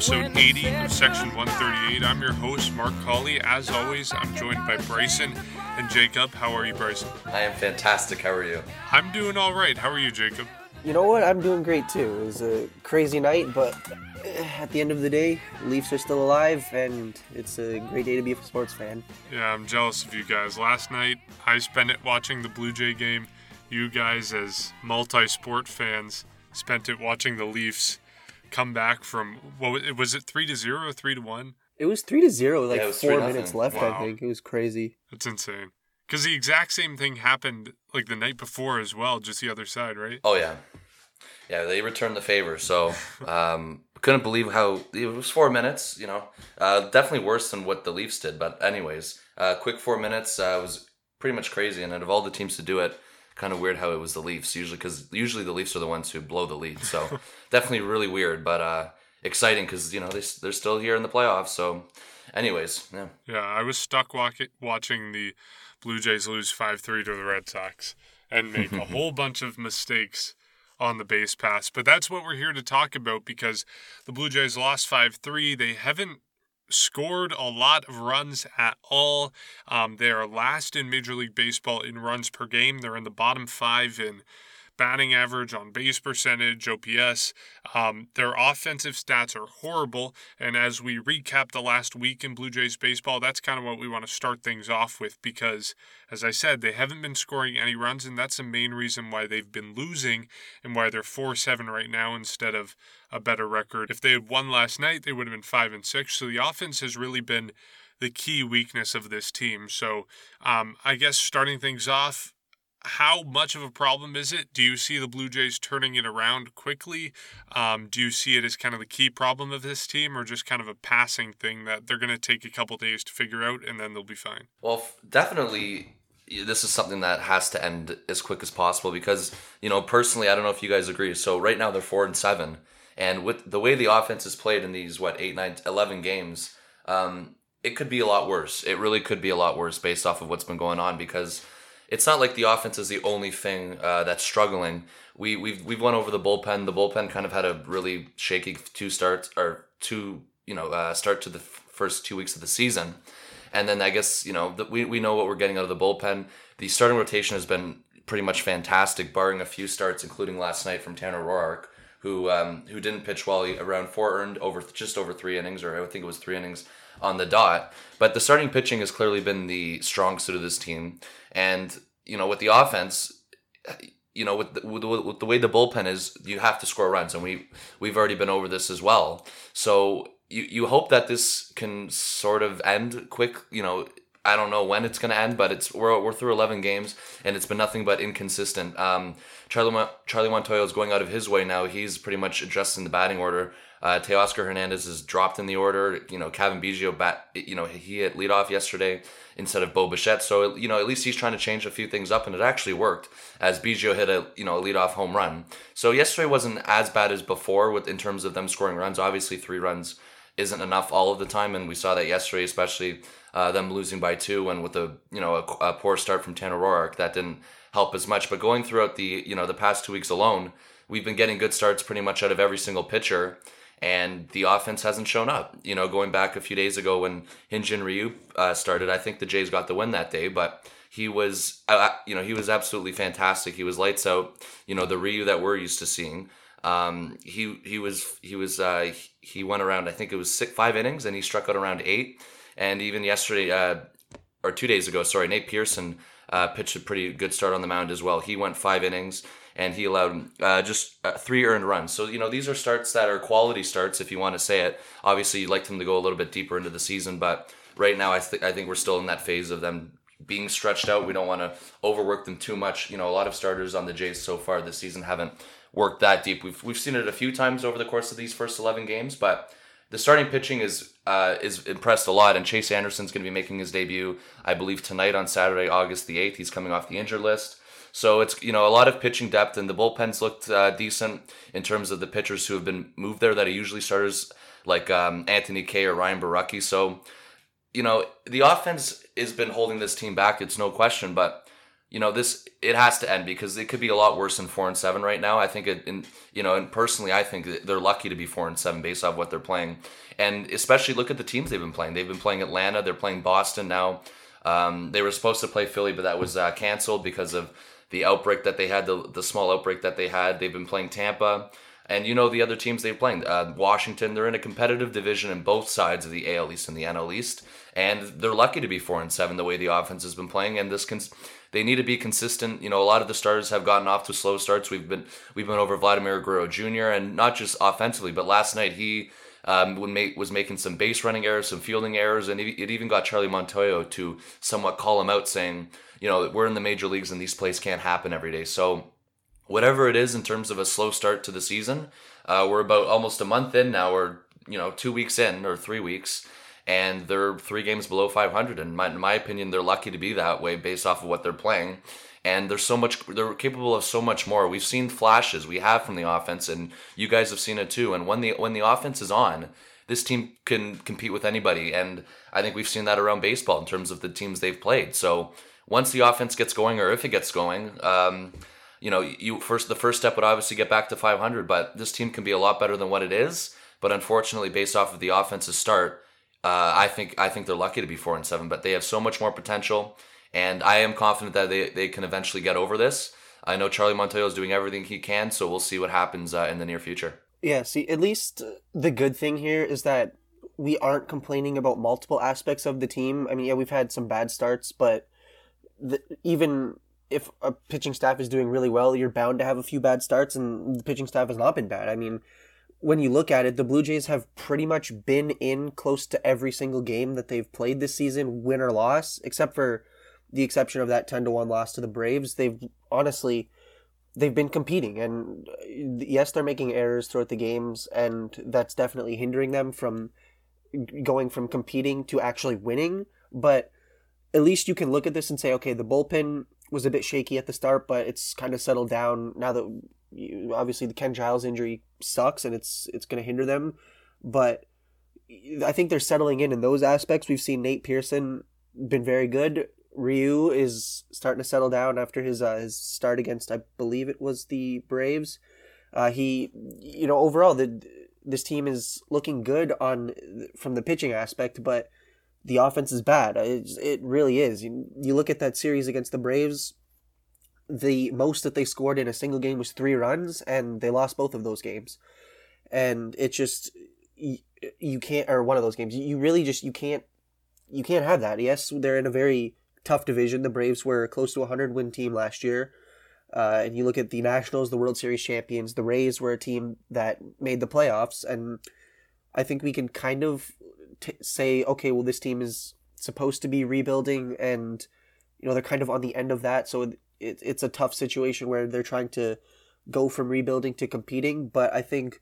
episode 80 of Section 138. I'm your host, Mark Colley. As always, I'm joined by Bryson and Jacob. How are you, Bryson? I am fantastic. How are you? I'm doing all right. How are you, Jacob? You know what? I'm doing great too. It was a crazy night, but eh, at the end of the day, Leafs are still alive, and it's a great day to be a sports fan. Yeah, I'm jealous of you guys. Last night, I spent it watching the Blue Jay game. You guys, as multi sport fans, spent it watching the Leafs come back from what was it, was it three to zero or three to one? It was three to zero, like Yeah, four minutes left. Wow. I think it was crazy. That's insane. Because the exact same thing happened like the night before as well, just the other side, right? Oh yeah, yeah. They returned the favor. So um, couldn't believe how it was four minutes. You know, uh, definitely worse than what the Leafs did. But anyways, uh, quick four minutes uh, was pretty much crazy. And out of all the teams to do it, kind of weird how it was the Leafs. Usually, because usually the Leafs are the ones who blow the lead. So definitely really weird, but uh, exciting because you know they they're still here in the playoffs. So, anyways, yeah. Yeah, I was stuck walk- watching the Blue Jays lose 5 3 to the Red Sox and make a whole bunch of mistakes on the base pass. But that's what we're here to talk about because the Blue Jays lost 5 3. They haven't scored a lot of runs at all. Um, they are last in Major League Baseball in runs per game. They're in the bottom five in batting average, on base percentage, OPS. Um, their offensive stats are horrible. And as we recap the last week in Blue Jays baseball, that's kind of what we want to start things off with because, as I said, they haven't been scoring any runs, and that's the main reason why they've been losing and why they're 4 7 right now instead of a better record. If they had won last night, they would have been 5 and 6. So the offense has really been the key weakness of this team. So um, I guess starting things off, how much of a problem is it? Do you see the Blue Jays turning it around quickly? Um, do you see it as kind of the key problem of this team, or just kind of a passing thing that they're going to take a couple days to figure out and then they'll be fine? Well, definitely, this is something that has to end as quick as possible because you know personally, I don't know if you guys agree. So right now they're four and seven, and with the way the offense is played in these what eight, nine, eleven games, um, it could be a lot worse. It really could be a lot worse based off of what's been going on because it's not like the offense is the only thing uh, that's struggling. We we've we've went over the bullpen. The bullpen kind of had a really shaky two starts or two you know uh, start to the f- first two weeks of the season, and then I guess you know the, we we know what we're getting out of the bullpen. The starting rotation has been pretty much fantastic, barring a few starts, including last night from Tanner Roark, who um, who didn't pitch well. Around four earned over just over three innings, or I think it was three innings on the dot. But the starting pitching has clearly been the strong suit of this team, and you know with the offense, you know with the, with, the- with the way the bullpen is, you have to score runs, and we we've already been over this as well. So you you hope that this can sort of end quick. You know. I don't know when it's going to end, but it's we're, we're through 11 games and it's been nothing but inconsistent. Um, Charlie Charlie Montoyo is going out of his way now. He's pretty much adjusting the batting order. Uh, Teoscar Hernandez is dropped in the order. You know, Cavan Biggio bat. You know, he hit leadoff yesterday instead of Bo Bichette. So you know, at least he's trying to change a few things up, and it actually worked. As Biggio hit a you know a leadoff home run. So yesterday wasn't as bad as before with in terms of them scoring runs. Obviously, three runs isn't enough all of the time, and we saw that yesterday, especially uh, them losing by two, and with a you know a, a poor start from Tanner Roark, that didn't help as much. But going throughout the you know the past two weeks alone, we've been getting good starts pretty much out of every single pitcher, and the offense hasn't shown up. You know, going back a few days ago when Hyun-jin Ryu uh, started, I think the Jays got the win that day, but he was uh, you know he was absolutely fantastic. He was lights out. You know the Ryu that we're used to seeing. Um, he he was he was uh, he went around. I think it was six, five innings, and he struck out around eight. And even yesterday, uh, or two days ago, sorry, Nate Pearson uh, pitched a pretty good start on the mound as well. He went five innings and he allowed uh, just uh, three earned runs. So you know these are starts that are quality starts, if you want to say it. Obviously, you'd like them to go a little bit deeper into the season, but right now, I think I think we're still in that phase of them being stretched out. We don't want to overwork them too much. You know, a lot of starters on the Jays so far this season haven't worked that deep. We've we've seen it a few times over the course of these first eleven games, but the starting pitching is uh, is impressed a lot. And Chase Anderson's going to be making his debut, I believe, tonight on Saturday, August the eighth. He's coming off the injured list. So it's you know a lot of pitching depth, and the bullpens looked uh, decent in terms of the pitchers who have been moved there that are usually starters, like um, Anthony Kay or Ryan Borucki. So you know the offense has been holding this team back. It's no question, but you know this it has to end because it could be a lot worse than four and seven right now. I think it, and you know, and personally, I think they're lucky to be four and seven based off what they're playing, and especially look at the teams they've been playing. They've been playing Atlanta, they're playing Boston now. Um, they were supposed to play Philly, but that was uh, canceled because of the outbreak that they had, the the small outbreak that they had. They've been playing Tampa. And you know the other teams they're playing, uh, Washington. They're in a competitive division in both sides of the AL East and the NL East, and they're lucky to be four and seven the way the offense has been playing. And this can, they need to be consistent. You know, a lot of the starters have gotten off to slow starts. We've been we've been over Vladimir Guerrero Jr. and not just offensively, but last night he um, was making some base running errors, some fielding errors, and it even got Charlie Montoyo to somewhat call him out, saying, you know, we're in the major leagues and these plays can't happen every day. So whatever it is in terms of a slow start to the season. Uh, we're about almost a month in now, or you know, two weeks in or three weeks, and they're three games below 500. And my, in my opinion, they're lucky to be that way based off of what they're playing. And they're so much, they're capable of so much more. We've seen flashes we have from the offense, and you guys have seen it too. And when the when the offense is on, this team can compete with anybody. And I think we've seen that around baseball in terms of the teams they've played. So once the offense gets going, or if it gets going, um, you know, you first the first step would obviously get back to 500, but this team can be a lot better than what it is. But unfortunately, based off of the offense's start, uh, I think I think they're lucky to be four and seven. But they have so much more potential, and I am confident that they they can eventually get over this. I know Charlie Montoyo is doing everything he can, so we'll see what happens uh, in the near future. Yeah, see, at least the good thing here is that we aren't complaining about multiple aspects of the team. I mean, yeah, we've had some bad starts, but the, even if a pitching staff is doing really well, you're bound to have a few bad starts, and the pitching staff has not been bad. I mean, when you look at it, the Blue Jays have pretty much been in close to every single game that they've played this season, win or loss, except for the exception of that 10 to 1 loss to the Braves. They've honestly they've been competing and uh, yes, they're making errors throughout the games and that's definitely hindering them from going from competing to actually winning, but at least you can look at this and say, okay, the bullpen was a bit shaky at the start, but it's kind of settled down now that you, obviously the Ken Giles injury sucks and it's it's going to hinder them. But I think they're settling in in those aspects. We've seen Nate Pearson been very good. Ryu is starting to settle down after his uh, his start against I believe it was the Braves. Uh, he, you know, overall the this team is looking good on from the pitching aspect, but the offense is bad. It, it really is. You, you look at that series against the Braves, the most that they scored in a single game was three runs, and they lost both of those games. And it just you, you can't, or one of those games, you really just you can't you can't have that. Yes, they're in a very tough division. The Braves were close to a hundred win team last year. Uh, and you look at the Nationals, the World Series champions. The Rays were a team that made the playoffs, and I think we can kind of t- say, okay, well, this team is supposed to be rebuilding, and you know they're kind of on the end of that, so it, it's a tough situation where they're trying to go from rebuilding to competing. But I think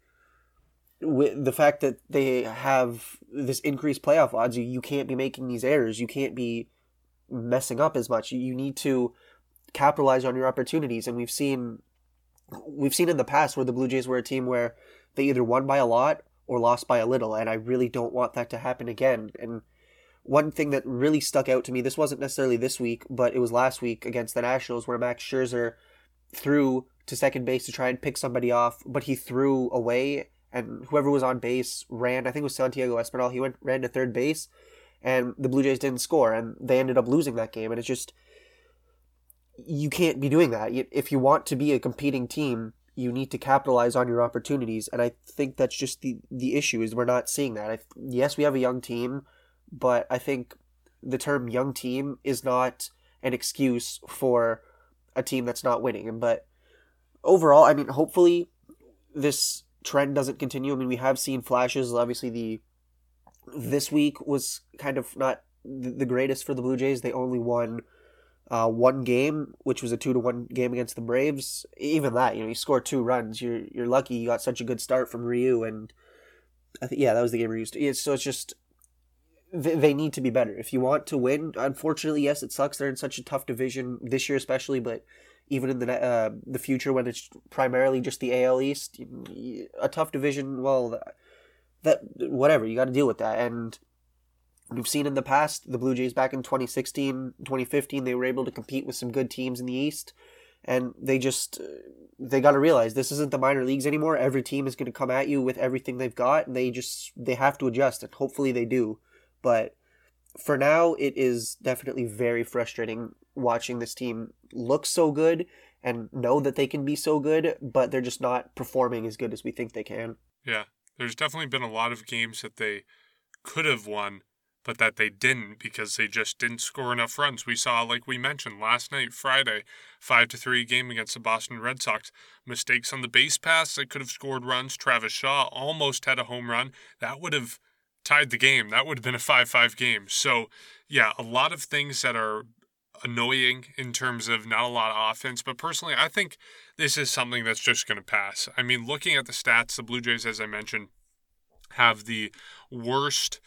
with the fact that they have this increased playoff odds, you, you can't be making these errors. You can't be messing up as much. You need to capitalize on your opportunities, and we've seen we've seen in the past where the Blue Jays were a team where they either won by a lot or lost by a little, and I really don't want that to happen again. And one thing that really stuck out to me, this wasn't necessarily this week, but it was last week against the Nationals, where Max Scherzer threw to second base to try and pick somebody off, but he threw away, and whoever was on base ran. I think it was Santiago Espinal. He went ran to third base, and the Blue Jays didn't score, and they ended up losing that game. And it's just you can't be doing that if you want to be a competing team you need to capitalize on your opportunities and i think that's just the the issue is we're not seeing that. I, yes we have a young team but i think the term young team is not an excuse for a team that's not winning. But overall i mean hopefully this trend doesn't continue. I mean we have seen flashes. Obviously the this week was kind of not the greatest for the blue jays. They only won uh, one game, which was a two to one game against the Braves. Even that, you know, you score two runs. You're you're lucky you got such a good start from Ryu, and I think yeah, that was the game Ryu. It's, so it's just they, they need to be better if you want to win. Unfortunately, yes, it sucks. They're in such a tough division this year, especially, but even in the uh, the future when it's primarily just the AL East, a tough division. Well, that, that whatever you got to deal with that and we've seen in the past the Blue Jays back in 2016, 2015, they were able to compete with some good teams in the East. And they just, uh, they got to realize this isn't the minor leagues anymore. Every team is going to come at you with everything they've got. And they just, they have to adjust. And hopefully they do. But for now, it is definitely very frustrating watching this team look so good and know that they can be so good, but they're just not performing as good as we think they can. Yeah, there's definitely been a lot of games that they could have won, but that they didn't because they just didn't score enough runs. We saw, like we mentioned last night, Friday, five to three game against the Boston Red Sox. Mistakes on the base pass that could have scored runs. Travis Shaw almost had a home run. That would have tied the game. That would have been a 5 5 game. So, yeah, a lot of things that are annoying in terms of not a lot of offense. But personally, I think this is something that's just going to pass. I mean, looking at the stats, the Blue Jays, as I mentioned, have the worst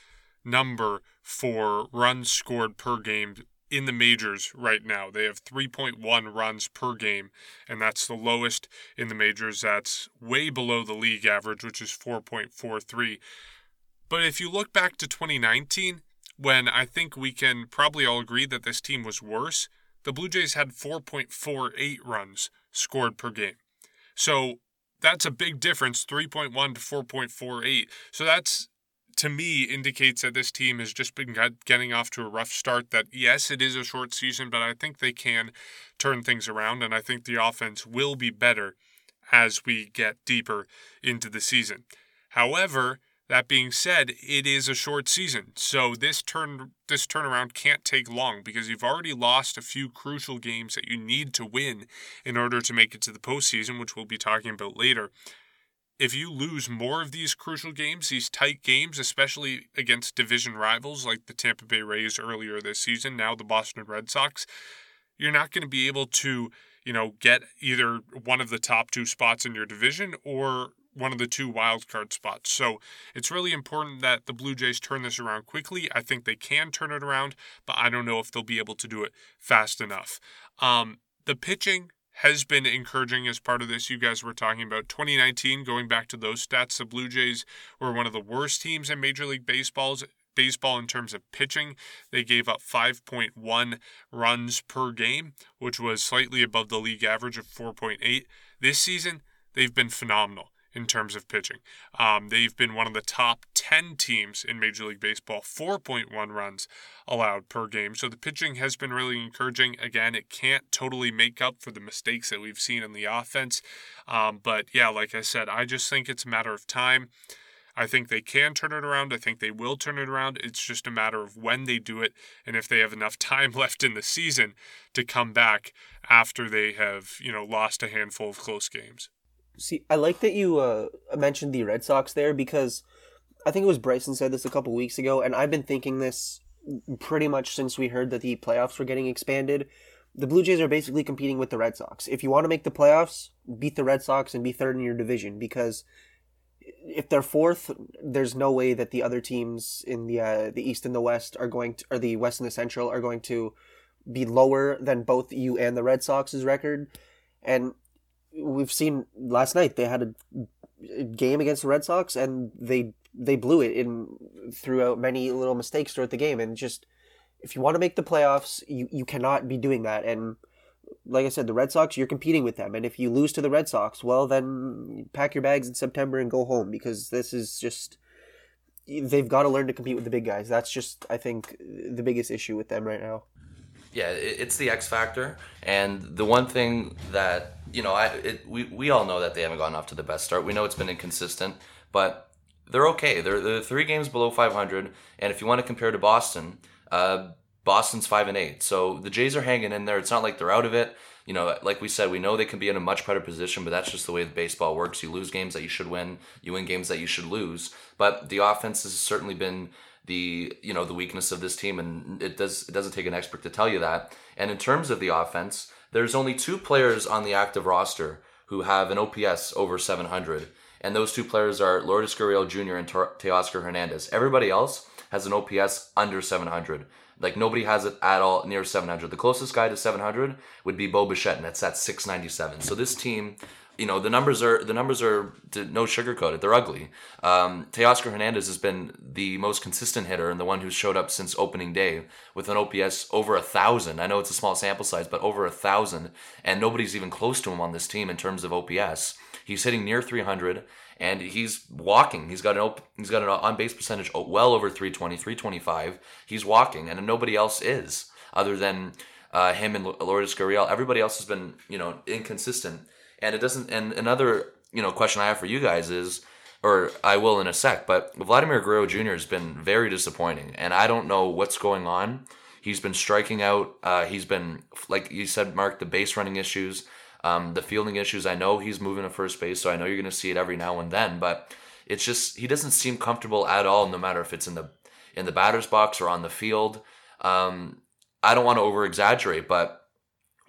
number for runs scored per game in the majors right now. They have 3.1 runs per game, and that's the lowest in the majors. That's way below the league average, which is 4.43. But if you look back to 2019, when I think we can probably all agree that this team was worse, the Blue Jays had 4.48 runs scored per game. So that's a big difference 3.1 to 4.48. So that's to me indicates that this team has just been getting off to a rough start that yes it is a short season but I think they can turn things around and I think the offense will be better as we get deeper into the season. However, that being said, it is a short season, so this turn this turnaround can't take long because you've already lost a few crucial games that you need to win in order to make it to the postseason, which we'll be talking about later. If you lose more of these crucial games, these tight games, especially against division rivals like the Tampa Bay Rays earlier this season, now the Boston Red Sox, you're not going to be able to, you know, get either one of the top two spots in your division or one of the two wild card spots. So it's really important that the Blue Jays turn this around quickly. I think they can turn it around, but I don't know if they'll be able to do it fast enough. Um, the pitching has been encouraging as part of this. You guys were talking about 2019, going back to those stats, the Blue Jays were one of the worst teams in Major League Baseball's baseball in terms of pitching. They gave up 5.1 runs per game, which was slightly above the league average of 4.8. This season, they've been phenomenal in terms of pitching. Um, they've been one of the top 10 teams in Major League Baseball, 4.1 runs allowed per game. So the pitching has been really encouraging. Again, it can't totally make up for the mistakes that we've seen in the offense. Um, but yeah, like I said, I just think it's a matter of time. I think they can turn it around. I think they will turn it around. It's just a matter of when they do it and if they have enough time left in the season to come back after they have, you know, lost a handful of close games. See, I like that you uh, mentioned the Red Sox there because I think it was Bryson said this a couple weeks ago, and I've been thinking this pretty much since we heard that the playoffs were getting expanded. The Blue Jays are basically competing with the Red Sox. If you want to make the playoffs, beat the Red Sox and be third in your division because if they're fourth, there's no way that the other teams in the uh, the East and the West are going to, or the West and the Central are going to be lower than both you and the Red Sox's record. And we've seen last night they had a game against the Red Sox and they they blew it in throughout many little mistakes throughout the game and just if you want to make the playoffs you you cannot be doing that and like I said the Red Sox you're competing with them and if you lose to the Red Sox well then pack your bags in September and go home because this is just they've got to learn to compete with the big guys. That's just I think the biggest issue with them right now yeah, it's the X factor, and the one thing that you know, I it, we we all know that they haven't gotten off to the best start. We know it's been inconsistent, but they're okay. They're, they're three games below 500, and if you want to compare to Boston, uh, Boston's five and eight. So the Jays are hanging in there. It's not like they're out of it. You know, like we said, we know they can be in a much better position, but that's just the way the baseball works. You lose games that you should win, you win games that you should lose. But the offense has certainly been the you know the weakness of this team, and it does it doesn't take an expert to tell you that. And in terms of the offense, there's only two players on the active roster who have an OPS over 700, and those two players are Lourdes Gurriel Jr. and Teoscar Hernandez. Everybody else has an OPS under 700. Like nobody has it at all near 700. The closest guy to 700 would be Bo Bichette, and that's at 697. So this team you know the numbers are the numbers are no sugarcoated. They're ugly. Um, Teoscar Hernandez has been the most consistent hitter and the one who's showed up since opening day with an OPS over a thousand. I know it's a small sample size, but over a thousand, and nobody's even close to him on this team in terms of OPS. He's hitting near 300 and he's walking. He's got an op- he's got an on base percentage well over 320, 325. He's walking, and nobody else is other than uh, him and Lourdes Gurriel. Everybody else has been you know inconsistent. And it doesn't. And another you know question I have for you guys is, or I will in a sec, but Vladimir Guerrero Jr. has been very disappointing, and I don't know what's going on. He's been striking out. Uh, he's been like you said, Mark, the base running issues, um, the fielding issues. I know he's moving to first base, so I know you're going to see it every now and then, but it's just he doesn't seem comfortable at all, no matter if it's in the in the batter's box or on the field. Um, I don't want to over exaggerate, but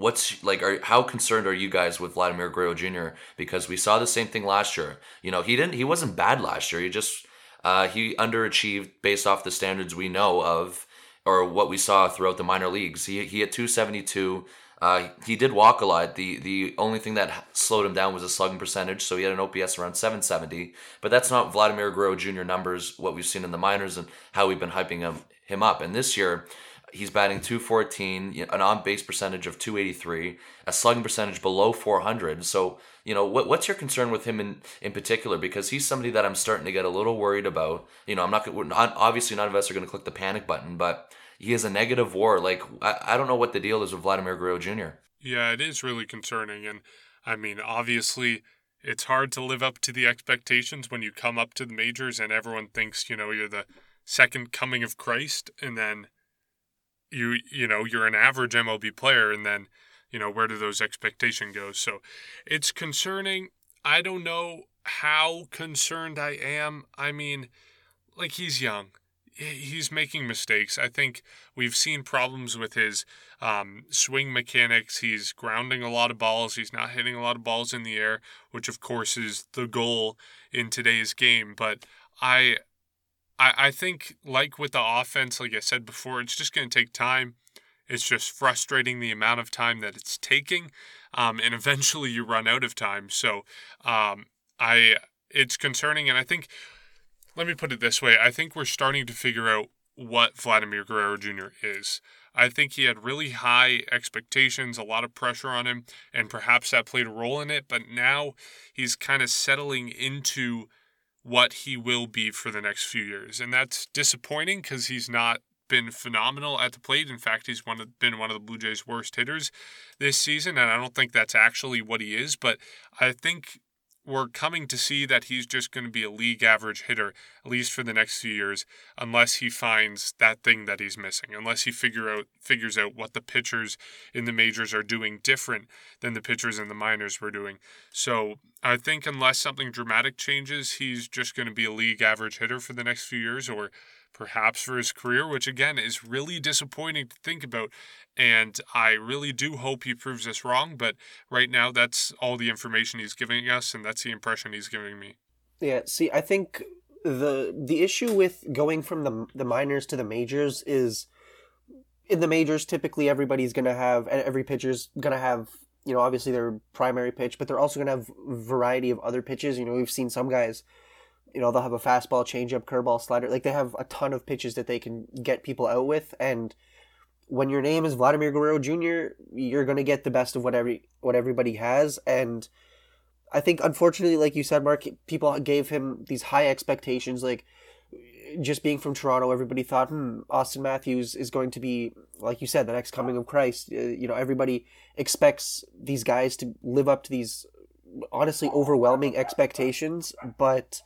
what's like are how concerned are you guys with Vladimir Guerrero Jr. because we saw the same thing last year. You know, he didn't he wasn't bad last year. He just uh, he underachieved based off the standards we know of or what we saw throughout the minor leagues. He he had 272 uh, he did walk a lot. The the only thing that slowed him down was a slugging percentage, so he had an OPS around 770. But that's not Vladimir Guerrero Jr. numbers, what we've seen in the minors and how we've been hyping him him up. And this year, He's batting 214, an on base percentage of 283, a slugging percentage below 400. So, you know, what, what's your concern with him in, in particular? Because he's somebody that I'm starting to get a little worried about. You know, I'm not, not obviously none of us are going to click the panic button, but he has a negative war. Like, I, I don't know what the deal is with Vladimir Guerrero Jr. Yeah, it is really concerning. And I mean, obviously, it's hard to live up to the expectations when you come up to the majors and everyone thinks, you know, you're the second coming of Christ. And then you you know you're an average MLB player, and then you know where do those expectations go? So it's concerning. I don't know how concerned I am. I mean, like he's young. He's making mistakes. I think we've seen problems with his um, swing mechanics. He's grounding a lot of balls. He's not hitting a lot of balls in the air, which of course is the goal in today's game. But I I, I think, like with the offense, like I said before, it's just going to take time. It's just frustrating the amount of time that it's taking, um, and eventually you run out of time. So, um, I it's concerning, and I think, let me put it this way: I think we're starting to figure out what Vladimir Guerrero Jr. is. I think he had really high expectations, a lot of pressure on him, and perhaps that played a role in it. But now he's kind of settling into what he will be for the next few years. And that's disappointing because he's not been phenomenal at the plate. In fact, he's one of, been one of the Blue Jays' worst hitters this season, and I don't think that's actually what he is. But I think we're coming to see that he's just going to be a league average hitter at least for the next few years unless he finds that thing that he's missing unless he figure out figures out what the pitchers in the majors are doing different than the pitchers in the minors were doing. So i think unless something dramatic changes he's just going to be a league average hitter for the next few years or perhaps for his career, which again is really disappointing to think about. And I really do hope he proves us wrong, but right now that's all the information he's giving us, and that's the impression he's giving me. Yeah, see, I think the the issue with going from the the minors to the majors is in the majors typically everybody's going to have every pitcher's going to have you know obviously their primary pitch but they're also going to have variety of other pitches you know we've seen some guys you know they'll have a fastball, changeup, curveball, slider. Like they have a ton of pitches that they can get people out with, and when your name is Vladimir Guerrero Jr., you're gonna get the best of what every what everybody has, and I think unfortunately, like you said, Mark, people gave him these high expectations. Like just being from Toronto, everybody thought, hmm, Auston Matthews is going to be, like you said, the next coming of Christ. Uh, you know, everybody expects these guys to live up to these honestly overwhelming expectations, but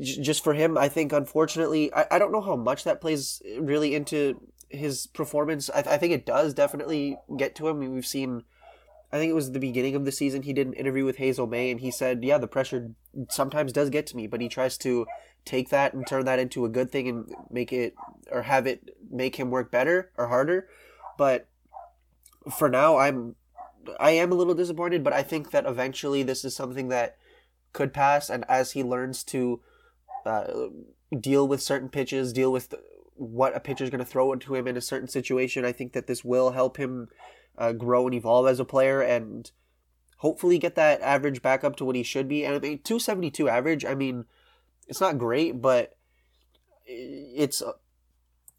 just for him, I think unfortunately, I, I don't know how much that plays really into his performance. I, I think it does definitely get to him. We've seen, I think it was the beginning of the season, he did an interview with Hazel May, and he said, yeah, the pressure sometimes does get to me, but he tries to take that and turn that into a good thing and make it, or have it make him work better or harder. But for now, I'm, I am a little disappointed, but I think that eventually this is something that could pass, and as he learns to uh, deal with certain pitches, deal with what a pitcher is going to throw into him in a certain situation. I think that this will help him uh, grow and evolve as a player. And hopefully get that average back up to what he should be. And I mean, 272 average, I mean, it's not great, but it's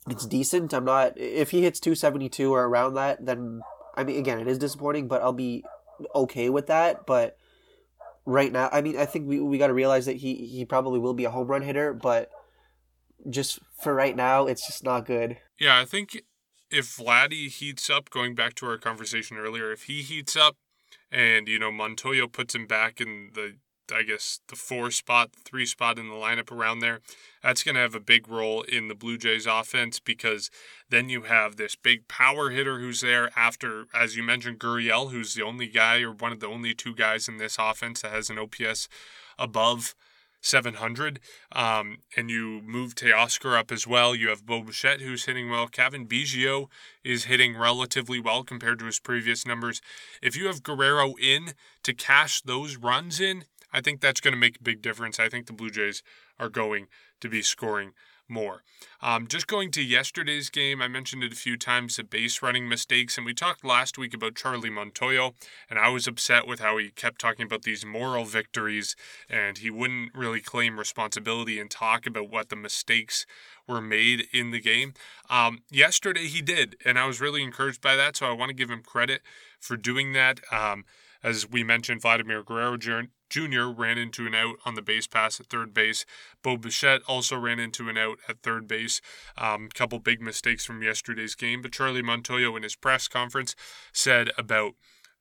it's decent. I'm not if he hits 272 or around that, then I mean again, it is disappointing, but I'll be okay with that, but right now, I mean, I think we, we got to realize that he he probably will be a home run hitter, but just for right now, it's just not good. Yeah, I think if Vladdy heats up, going back to our conversation earlier, if he heats up and, you know, Montoyo puts him back in the I guess the four spot, three spot in the lineup around there. That's going to have a big role in the Blue Jays offense because then you have this big power hitter who's there after, as you mentioned, Gurriel, who's the only guy or one of the only two guys in this offense that has an OPS above 700. Um, and you move Teoscar up as well. You have Bo Bichette, who's hitting well. Cavan Biggio is hitting relatively well compared to his previous numbers. If you have Guerrero in to cash those runs in, I think that's going to make a big difference. I think the Blue Jays are going to be scoring more. Um, just going to yesterday's game, I mentioned it a few times the base running mistakes, and we talked last week about Charlie Montoyo, and I was upset with how he kept talking about these moral victories, and he wouldn't really claim responsibility and talk about what the mistakes were made in the game. Um, yesterday he did, and I was really encouraged by that, so I want to give him credit for doing that. Um, as we mentioned, Vladimir Guerrero Jr. ran into an out on the base pass at third base. Bo Bichette also ran into an out at third base. A um, couple big mistakes from yesterday's game, but Charlie Montoyo in his press conference said about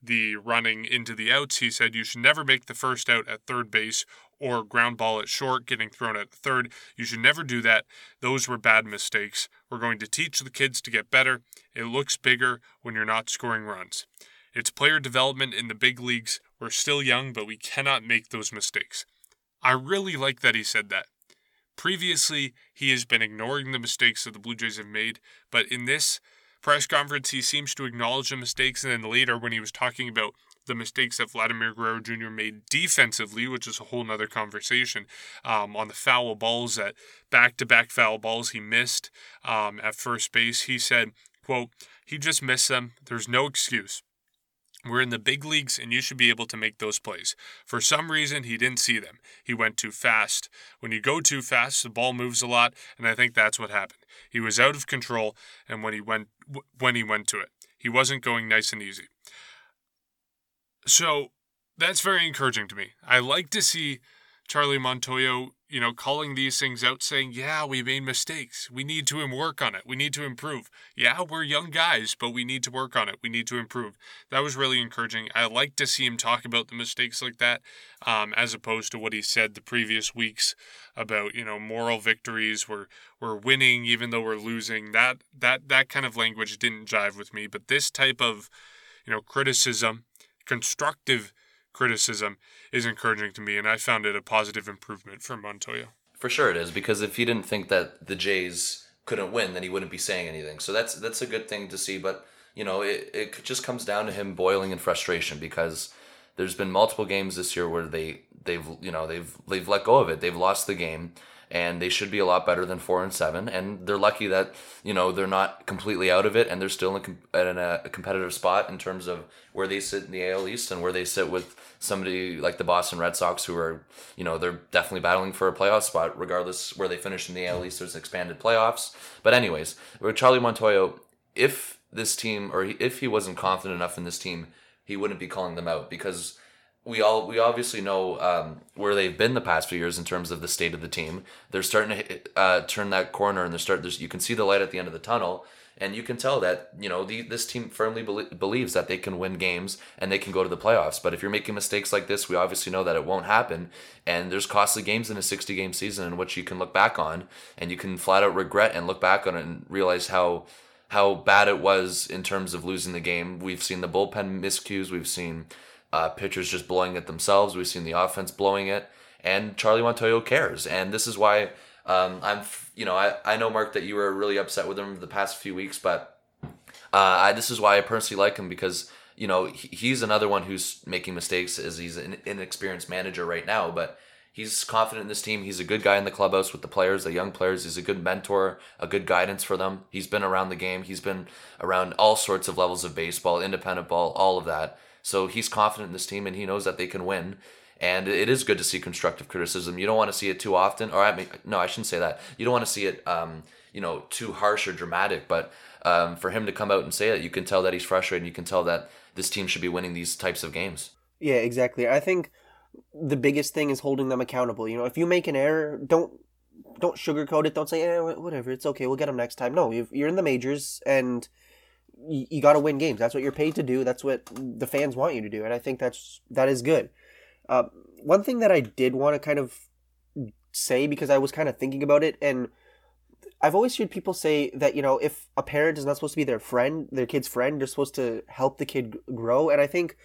the running into the outs, he said you should never make the first out at third base or ground ball at short getting thrown at third. You should never do that. Those were bad mistakes. We're going to teach the kids to get better. It looks bigger when you're not scoring runs. It's player development in the big leagues. We're still young, but we cannot make those mistakes. I really like that he said that. Previously, he has been ignoring the mistakes that the Blue Jays have made, but in this press conference, he seems to acknowledge the mistakes. And then later, when he was talking about the mistakes that Vladimir Guerrero Jr. made defensively, which is a whole nother conversation, um, on the foul balls, that back to back foul balls he missed um, at first base, he said, quote, he just missed them. There's no excuse. We're in the big leagues and you should be able to make those plays. For some reason, he didn't see them. He went too fast. When you go too fast, the ball moves a lot, and I think that's what happened. He was out of control and when he went when he went to it. He wasn't going nice and easy. So, that's very encouraging to me. I like to see Charlie Montoyo you know, calling these things out, saying, yeah, we made mistakes. We need to work on it. We need to improve. Yeah, we're young guys, but we need to work on it. We need to improve. That was really encouraging. I like to see him talk about the mistakes like that, um, as opposed to what he said the previous weeks about, you know, moral victories. We're, we're winning even though we're losing. That, that, that kind of language didn't jive with me. But this type of, you know, criticism, constructive criticism is encouraging to me, and I found it a positive improvement for Montoyo. For sure, it is because if he didn't think that the Jays couldn't win, then he wouldn't be saying anything. So that's that's a good thing to see. But you know, it it just comes down to him boiling in frustration because there's been multiple games this year where they they've you know they've they've let go of it. They've lost the game and they should be a lot better than four and seven. And they're lucky that you know they're not completely out of it, and they're still in a, in uh, a competitive spot in terms of where they sit in the AL East and where they sit with somebody like the Boston Red Sox, who are you know they're definitely battling for a playoff spot, regardless where they finish in the AL East. There's expanded playoffs, but anyways, with Charlie Montoyo, if this team or if he wasn't confident enough in this team, he wouldn't be calling them out because we all we obviously know um, where they've been the past few years in terms of the state of the team. They're starting to uh, turn that corner, and they're start. There's, you can see the light at the end of the tunnel, and you can tell that you know the, this team firmly be- believes that they can win games and they can go to the playoffs. But if you're making mistakes like this, we obviously know that it won't happen. And there's costly games in a 60 game season in which you can look back on, and you can flat out regret and look back on it and realize how how bad it was in terms of losing the game. We've seen the bullpen miscues. We've seen uh, pitchers just blowing it themselves. We've seen the offense blowing it, and Charlie Montoyo cares. And this is why um, I'm, you know, I, I know Mark that you were really upset with him the past few weeks, but uh, I, this is why I personally like him because you know he, he's another one who's making mistakes as he's an inexperienced manager right now, but. He's confident in this team. He's a good guy in the clubhouse with the players, the young players. He's a good mentor, a good guidance for them. He's been around the game. He's been around all sorts of levels of baseball, independent ball, all of that. So he's confident in this team and he knows that they can win. And it is good to see constructive criticism. You don't want to see it too often, or I mean, no, I shouldn't say that. You don't want to see it, um, you know, too harsh or dramatic. But um, for him to come out and say it, you can tell that he's frustrated. You can tell that this team should be winning these types of games. Yeah, exactly. I think the biggest thing is holding them accountable. You know, if you make an error, don't don't sugarcoat it. Don't say, eh, whatever, it's okay. We'll get them next time. No, you're in the majors and you, you got to win games. That's what you're paid to do. That's what the fans want you to do, and I think that's that is good. Uh, one thing that I did want to kind of say because I was kind of thinking about it, and I've always heard people say that you know if a parent is not supposed to be their friend, their kid's friend, they're supposed to help the kid grow, and I think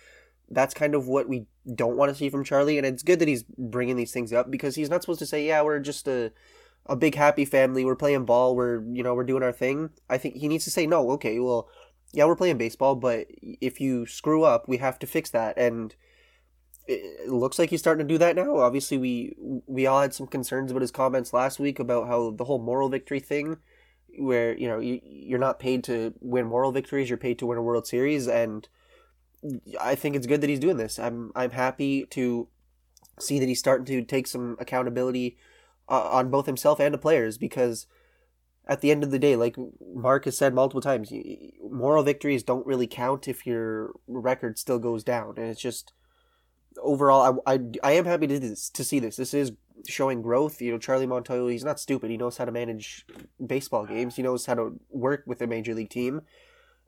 that's kind of what we don't want to see from Charlie. And it's good that he's bringing these things up because he's not supposed to say, "Yeah, we're just a a big happy family. We're playing ball. We're you know we're doing our thing." I think he needs to say, "No, okay, well, yeah, we're playing baseball, but if you screw up, we have to fix that." And it looks like he's starting to do that now. Obviously, we we all had some concerns about his comments last week about how the whole moral victory thing, where you know you, you're not paid to win moral victories, you're paid to win a World Series, and I think it's good that he's doing this. I'm I'm happy to see that he's starting to take some accountability uh, on both himself and the players because at the end of the day, like Mark has said multiple times, moral victories don't really count if your record still goes down, and it's just overall, I, I, I am happy to this, to see this. This is showing growth. You know, Charlie Montoyo, he's not stupid. He knows how to manage baseball games. He knows how to work with a major league team,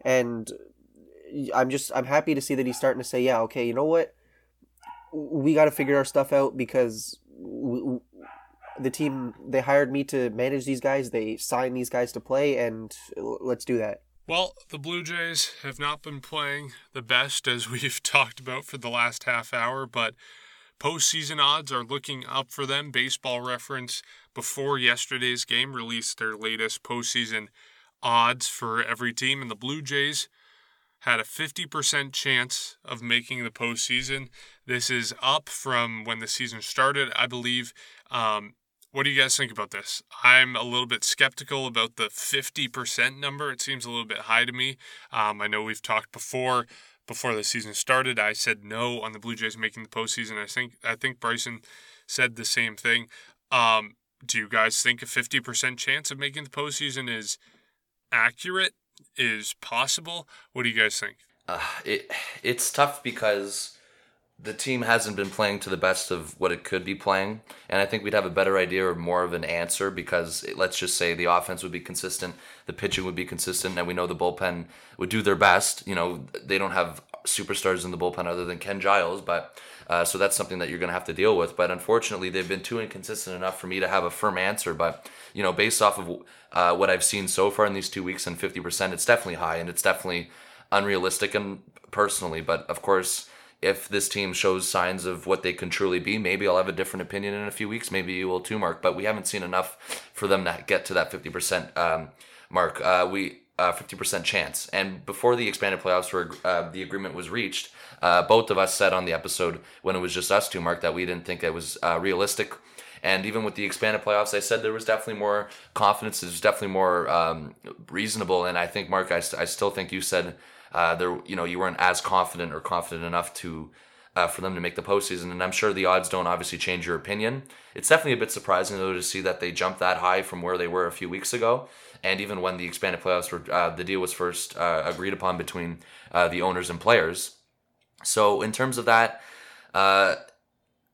and I'm just I'm happy to see that he's starting to say, yeah, okay, you know what, we got to figure our stuff out because the team they hired me to manage these guys. They signed these guys to play, and let's do that. Well, the Blue Jays have not been playing the best as we've talked about for the last half hour, but postseason odds are looking up for them. Baseball Reference, before yesterday's game, released their latest postseason odds for every team, and the Blue Jays had a 50% chance of making the postseason. This is up from when the season started. I believe um, what do you guys think about this? I'm a little bit skeptical about the 50% number. It seems a little bit high to me. Um, I know we've talked before before the season started. I said no on the Blue Jays making the postseason. I think I think Bryson said the same thing. Um, do you guys think a 50% chance of making the postseason is accurate? Is possible? What do you guys think? Uh, it it's tough because the team hasn't been playing to the best of what it could be playing. And I think we'd have a better idea or more of an answer because it, let's just say the offense would be consistent, the pitching would be consistent, and we know the bullpen would do their best. You know, they don't have superstars in the bullpen other than Ken Giles, but uh, so that's something that you're going to have to deal with. But unfortunately, they've been too inconsistent enough for me to have a firm answer. But you know, based off of uh, what I've seen so far in these two weeks and 50%, it's definitely high and it's definitely unrealistic and personally. But of course if this team shows signs of what they can truly be, maybe I'll have a different opinion in a few weeks. Maybe you will too, Mark. But we haven't seen enough for them to get to that 50% um, mark. Uh, we uh, 50% chance. And before the expanded playoffs were uh, the agreement was reached, uh, both of us said on the episode when it was just us two, Mark, that we didn't think it was uh, realistic. And even with the expanded playoffs, I said there was definitely more confidence. There's definitely more um, reasonable. And I think, Mark, I, st- I still think you said uh, there, you know, you weren't as confident or confident enough to uh, for them to make the postseason. And I'm sure the odds don't obviously change your opinion. It's definitely a bit surprising though to see that they jumped that high from where they were a few weeks ago. And even when the expanded playoffs were, uh, the deal was first uh, agreed upon between uh, the owners and players. So in terms of that, uh,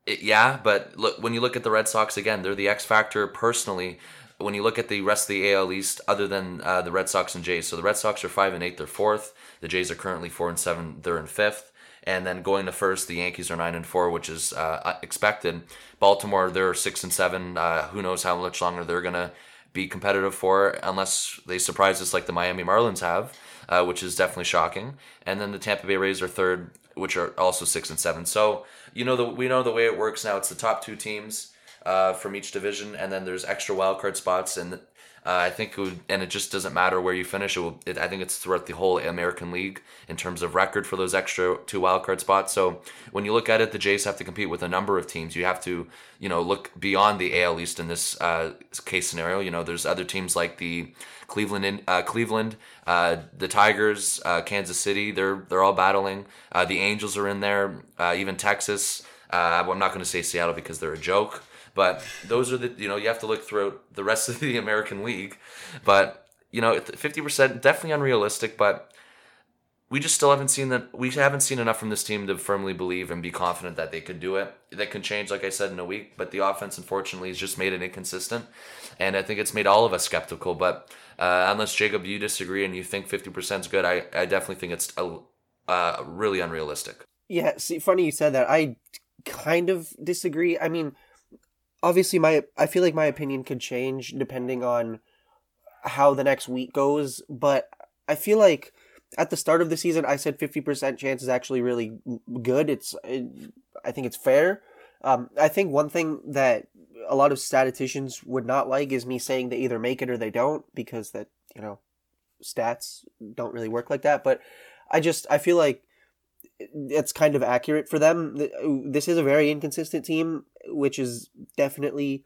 it, yeah, but look when you look at the Red Sox again, they're the X factor personally when you look at the rest of the AL East, other than uh, the Red Sox and Jays, so the Red Sox are five and eight, they're fourth. The Jays are currently four and seven, they're in fifth. And then going to first, the Yankees are nine and four, which is uh, expected. Baltimore, they're six and seven. Uh, who knows how much longer they're gonna be competitive for, unless they surprise us like the Miami Marlins have, uh, which is definitely shocking. And then the Tampa Bay Rays are third, which are also six and seven. So you know the we know the way it works now. It's the top two teams uh, from each division, and then there's extra wild card spots. And Uh, I think, it would, and it just doesn't matter where you finish. It, will, it I think it's throughout the whole American League in terms of record for those extra two wildcard spots. So when you look at it, the Jays have to compete with a number of teams. You have to, you know, look beyond the AL East in this uh, case scenario. You know, there's other teams like the Cleveland, uh, Cleveland, uh, the Tigers, uh, Kansas City. They're they're all battling. Uh, the Angels are in there. Even Texas. I'm not going to say Seattle because they're a joke. But those are the you know you have to look throughout the rest of the American League. But you know, fifty percent definitely unrealistic. But we just still haven't seen that. We haven't seen enough from this team to firmly believe and be confident that they could do it. That can change, like I said, in a week. But the offense, unfortunately, has just made it inconsistent, and I think it's made all of us skeptical. But uh, unless Jacob, you disagree and you think fifty percent is good, I I definitely think it's a, uh, really unrealistic. Yeah, see, funny you said that. I kind of disagree. I mean, obviously my I feel like my opinion could change depending on how the next week goes, but I feel like at the start of the season I said 50% chance is actually really good. It's it, I think it's fair. Um, I think one thing that a lot of statisticians would not like is me saying they either make it or they don't because that, you know, stats don't really work like that, but I just I feel like it's kind of accurate for them. This is a very inconsistent team, which is definitely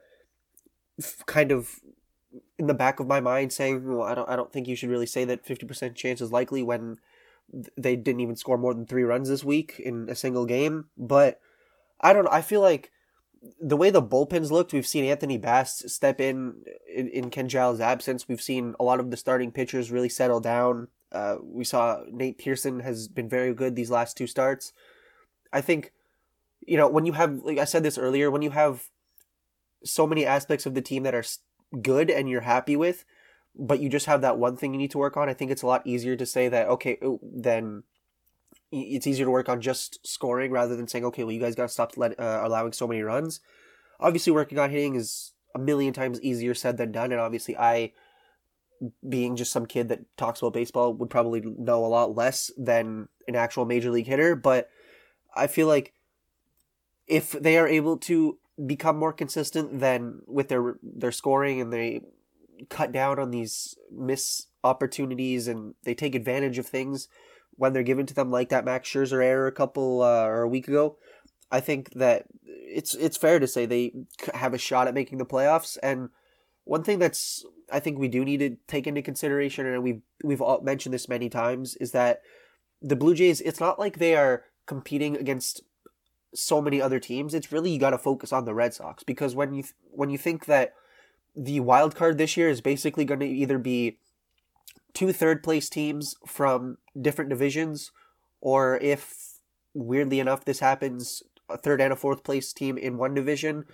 kind of in the back of my mind saying, well, I don't, I don't think you should really say that 50% chance is likely when they didn't even score more than three runs this week in a single game. But I don't know. I feel like the way the bullpens looked, we've seen Anthony Bass step in in, in Ken Giles' absence. We've seen a lot of the starting pitchers really settle down. Uh, we saw Nate Pearson has been very good these last two starts. I think, you know, when you have, like I said this earlier, when you have so many aspects of the team that are good and you're happy with, but you just have that one thing you need to work on, I think it's a lot easier to say that, okay, oh, then it's easier to work on just scoring rather than saying, okay, well, you guys got to stop let, uh, allowing so many runs. Obviously, working on hitting is a million times easier said than done. And obviously, I being just some kid that talks about baseball would probably know a lot less than an actual major league hitter but i feel like if they are able to become more consistent then with their their scoring and they cut down on these miss opportunities and they take advantage of things when they're given to them like that Max Scherzer error a couple uh, or a week ago I think that it's it's fair to say they have a shot at making the playoffs. And one thing that's I think we do need to take into consideration, and we've we've mentioned this many times, is that the Blue Jays. It's not like they are competing against so many other teams. It's really you got to focus on the Red Sox because when you when you think that the wild card this year is basically going to either be two third place teams from different divisions, or if weirdly enough this happens, a third and a fourth place team in one division,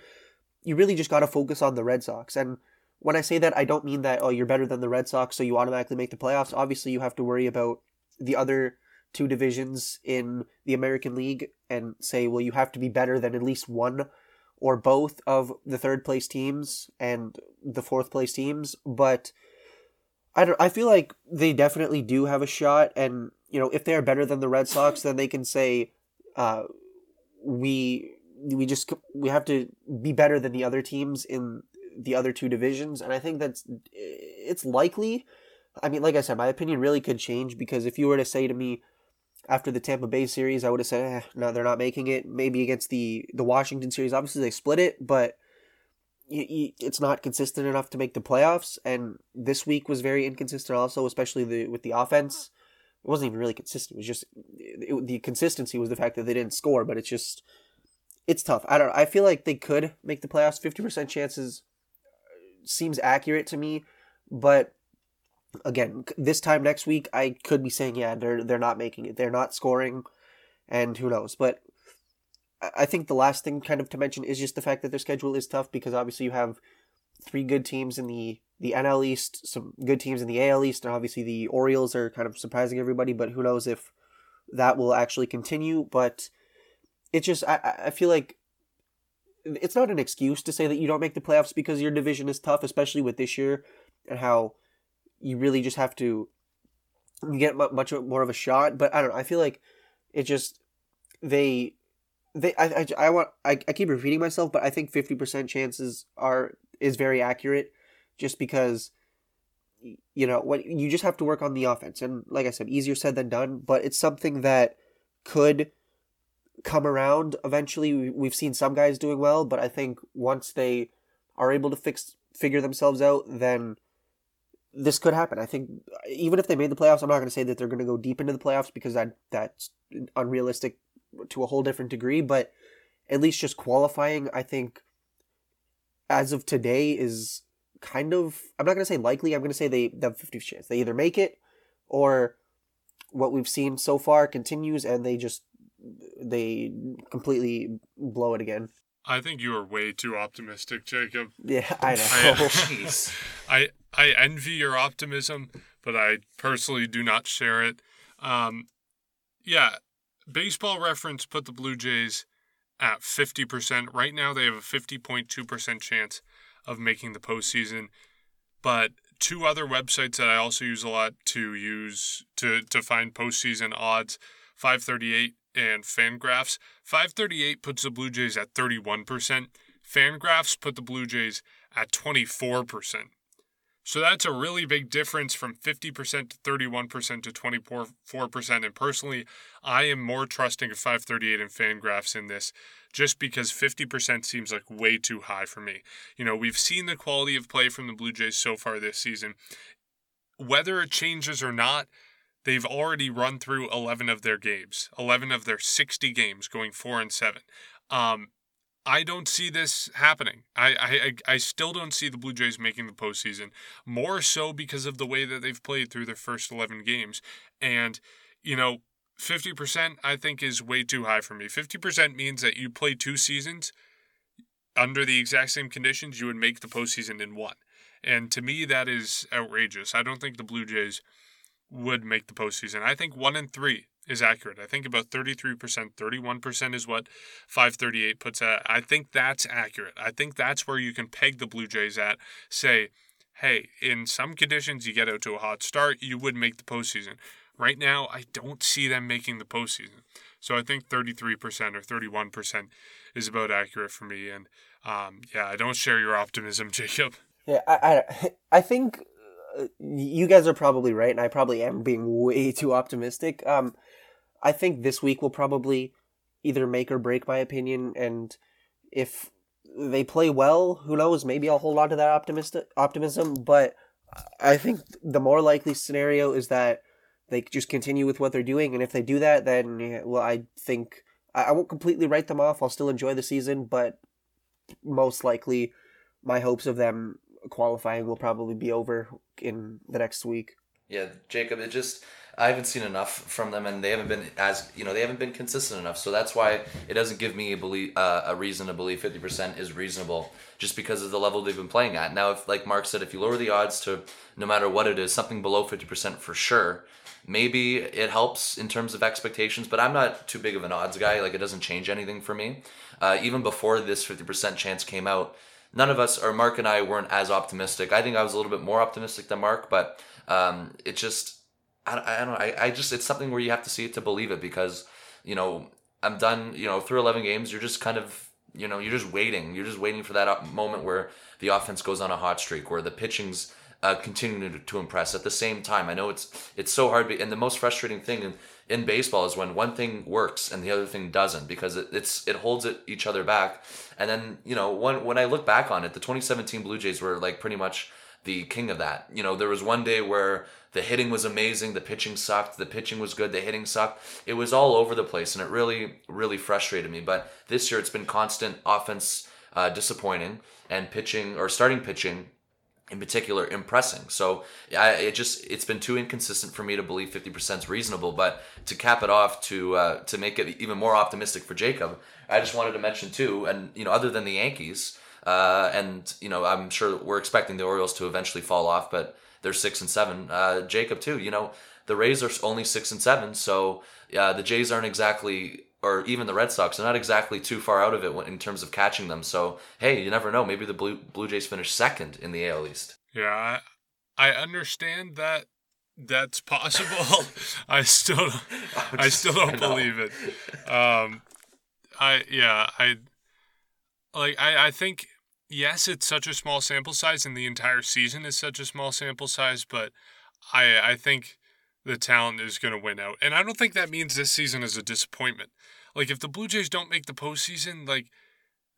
you really just got to focus on the Red Sox and when I say that, I don't mean that, oh, you're better than the Red Sox, so you automatically make the playoffs. Obviously, you have to worry about the other two divisions in the American League and say, well, you have to be better than at least one or both of the third place teams and the fourth place teams. But I don't. I feel like they definitely do have a shot, and you know, if they are better than the Red Sox, then they can say, uh, we we just we have to be better than the other teams in the other two divisions, and I think that's it's likely. I mean, like I said, my opinion really could change because if you were to say to me after the Tampa Bay series, I would have said, eh, "No, they're not making it." Maybe against the the Washington series, obviously they split it, but it's not consistent enough to make the playoffs. And this week was very inconsistent, also, especially the with the offense. It wasn't even really consistent. It was just it, the consistency was the fact that they didn't score, but it's just it's tough. I don't. I feel like they could make the playoffs. Fifty percent chances seems accurate to me, but again, this time next week, I could be saying, yeah, they're they're not making it, they're not scoring, and who knows. But I think the last thing, kind of to mention, is just the fact that their schedule is tough because obviously you have three good teams in the the NL East, some good teams in the AL East, and obviously the Orioles are kind of surprising everybody. But who knows if that will actually continue? But it just I I feel like it's not an excuse to say that you don't make the playoffs because your division is tough, especially with this year and how you really just have to get much more of a shot. But I don't know. I feel like it just they they I I, I want I, I keep repeating myself, but I think fifty percent chances are is very accurate, just because you know, what you just have to work on the offense. And like I said, easier said than done, but it's something that could come around eventually. We've seen some guys doing well, but I think once they are able to fix figure themselves out, then this could happen. I think even if they made the playoffs, I'm not going to say that they're going to go deep into the playoffs because that that's unrealistic to a whole different degree, but at least just qualifying, I think as of today is kind of I'm not going to say likely, I'm going to say they, they have 50 chance. They either make it or what we've seen so far continues and they just they completely blow it again. I think you are way too optimistic, Jacob. Yeah, I know. I, I, I envy your optimism, but I personally do not share it. Um, yeah, Baseball Reference put the Blue Jays at 50%. Right now, they have a 50.2% chance of making the postseason. But two other websites that I also use a lot to use to, to find postseason odds 538 and Fangraphs. 538 puts the Blue Jays at 31%. Fangraphs put the Blue Jays at 24%. So that's a really big difference from 50% to 31% to 24%. And personally, I am more trusting of 538 and Fangraphs in this just because 50% seems like way too high for me. You know, we've seen the quality of play from the Blue Jays so far this season. Whether it changes or not, they've already run through 11 of their games, 11 of their 60 games, going 4 and 7. Um, I don't see this happening. I, I I still don't see the Blue Jays making the postseason. More so because of the way that they've played through their first eleven games, and you know, fifty percent I think is way too high for me. Fifty percent means that you play two seasons under the exact same conditions, you would make the postseason in one, and to me that is outrageous. I don't think the Blue Jays would make the postseason. I think one in three is accurate. I think about 33%, 31% is what 538 puts at. I think that's accurate. I think that's where you can peg the Blue Jays at. Say, hey, in some conditions you get out to a hot start, you would make the postseason. Right now, I don't see them making the postseason. So I think 33% or 31% is about accurate for me. And um, yeah, I don't share your optimism, Jacob. Yeah, I, I, I think you guys are probably right, and I probably am being way too optimistic. Um, I think this week will probably either make or break my opinion. And if they play well, who knows? Maybe I'll hold on to that optimistic optimism. But I think the more likely scenario is that they just continue with what they're doing. And if they do that, then well, I think I won't completely write them off. I'll still enjoy the season, but most likely my hopes of them qualifying will probably be over in the next week. Yeah, Jacob, it just I haven't seen enough from them, and they haven't been as you know they haven't been consistent enough. So that's why it doesn't give me a belief uh, a reason to believe fifty percent is reasonable, just because of the level they've been playing at. Now, if like Mark said, if you lower the odds to no matter what it is, something below fifty percent for sure, maybe it helps in terms of expectations. But I'm not too big of an odds guy. Like it doesn't change anything for me. Uh, even before this fifty percent chance came out, none of us or Mark and I weren't as optimistic. I think I was a little bit more optimistic than Mark, but um, it just I, I don't know. I, I just, it's something where you have to see it to believe it because, you know, I'm done, you know, through 11 games, you're just kind of, you know, you're just waiting. You're just waiting for that moment where the offense goes on a hot streak, where the pitching's uh, continuing to, to impress at the same time. I know it's it's so hard, and the most frustrating thing in, in baseball is when one thing works and the other thing doesn't because it, it's it holds it each other back. And then you know when when I look back on it, the 2017 Blue Jays were like pretty much the king of that. You know, there was one day where the hitting was amazing, the pitching sucked, the pitching was good, the hitting sucked. It was all over the place, and it really, really frustrated me. But this year, it's been constant offense uh, disappointing and pitching or starting pitching in particular impressing. So I, it just it's been too inconsistent for me to believe 50% is reasonable. But to cap it off to uh, to make it even more optimistic for Jacob, I just wanted to mention too, and you know, other than the Yankees, uh, and you know, I'm sure we're expecting the Orioles to eventually fall off, but they're six and seven. Uh, Jacob too. You know, the Rays are only six and seven, so yeah, the Jays aren't exactly, or even the Red Sox are not exactly too far out of it in terms of catching them. So hey, you never know. Maybe the Blue Blue Jays finish second in the AL East. Yeah, I, I understand that that's possible. I still, I still don't believe it. Um, I yeah, I like I I think yes, it's such a small sample size, and the entire season is such a small sample size, but I I think the talent is going to win out, and I don't think that means this season is a disappointment. Like if the Blue Jays don't make the postseason, like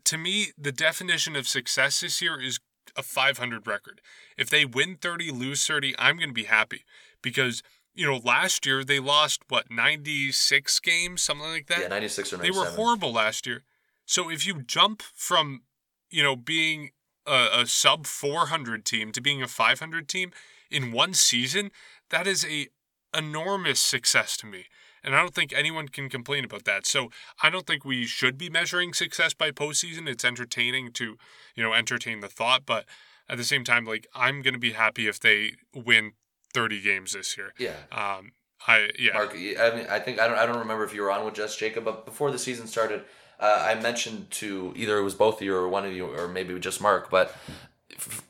to me, the definition of success this year is a 500 record. If they win 30, lose 30, I'm going to be happy because you know last year they lost what 96 games, something like that. Yeah, 96 or 97. They were horrible last year. So if you jump from you know being a, a sub 400 team to being a 500 team in one season, that is a enormous success to me. And I don't think anyone can complain about that. So I don't think we should be measuring success by postseason. It's entertaining to, you know, entertain the thought, but at the same time, like I'm gonna be happy if they win 30 games this year. Yeah. Um. I yeah. Mark, I mean, I think I don't. I don't remember if you were on with just Jacob, but before the season started, uh, I mentioned to either it was both of you or one of you, or maybe just Mark, but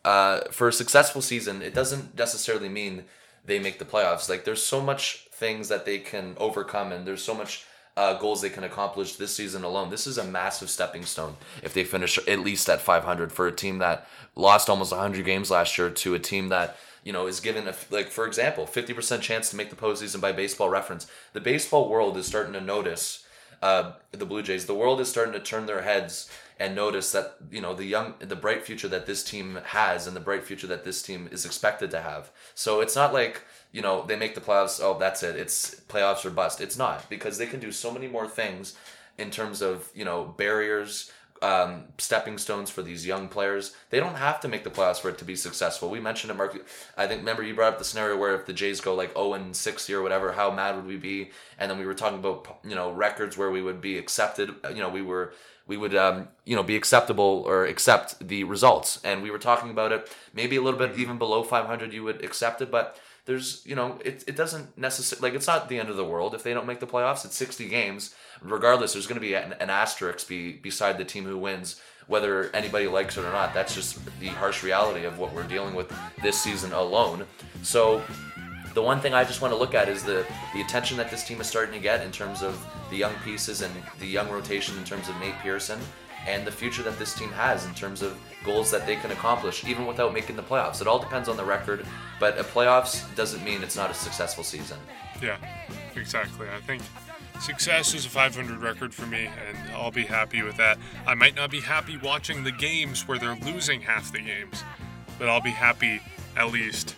uh, for a successful season, it doesn't necessarily mean they make the playoffs. Like there's so much things that they can overcome, and there's so much uh, goals they can accomplish this season alone. This is a massive stepping stone if they finish at least at 500 for a team that lost almost 100 games last year to a team that you know is given a like for example 50% chance to make the postseason by Baseball Reference. The baseball world is starting to notice uh, the Blue Jays. The world is starting to turn their heads and notice that you know the young the bright future that this team has and the bright future that this team is expected to have so it's not like you know they make the playoffs oh that's it it's playoffs or bust it's not because they can do so many more things in terms of you know barriers um, stepping stones for these young players. They don't have to make the playoffs for it to be successful. We mentioned it, Mark. I think remember you brought up the scenario where if the Jays go like 0 and 60 or whatever, how mad would we be? And then we were talking about you know records where we would be accepted. You know we were we would um, you know be acceptable or accept the results. And we were talking about it maybe a little bit even below 500 you would accept it. But there's you know it, it doesn't necessarily like it's not the end of the world if they don't make the playoffs. It's 60 games. Regardless there's going to be an, an asterisk be, beside the team who wins whether anybody likes it or not. That's just the harsh reality of what we're dealing with this season alone. So the one thing I just want to look at is the the attention that this team is starting to get in terms of the young pieces and the young rotation in terms of Nate Pearson and the future that this team has in terms of goals that they can accomplish even without making the playoffs. It all depends on the record, but a playoffs doesn't mean it's not a successful season. Yeah, exactly. I think success is a 500 record for me, and I'll be happy with that. I might not be happy watching the games where they're losing half the games, but I'll be happy at least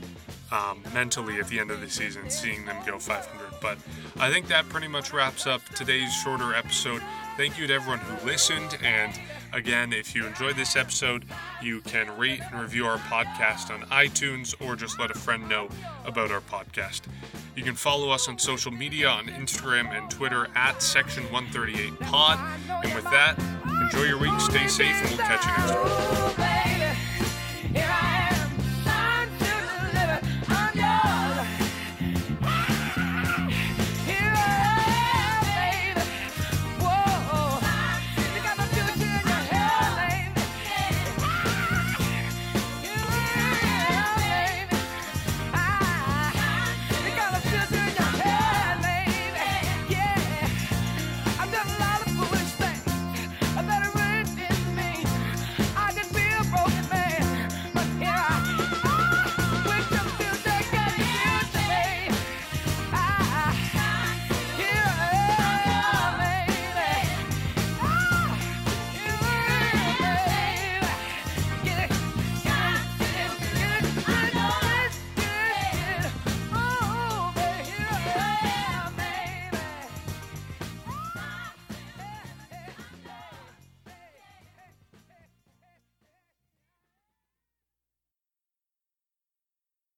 um, mentally at the end of the season, seeing them go 500. But I think that pretty much wraps up today's shorter episode. Thank you to everyone who listened. And again, if you enjoyed this episode, you can rate and review our podcast on iTunes or just let a friend know about our podcast. You can follow us on social media on Instagram and Twitter at Section138Pod. And with that, enjoy your week, stay safe, and we'll catch you next week.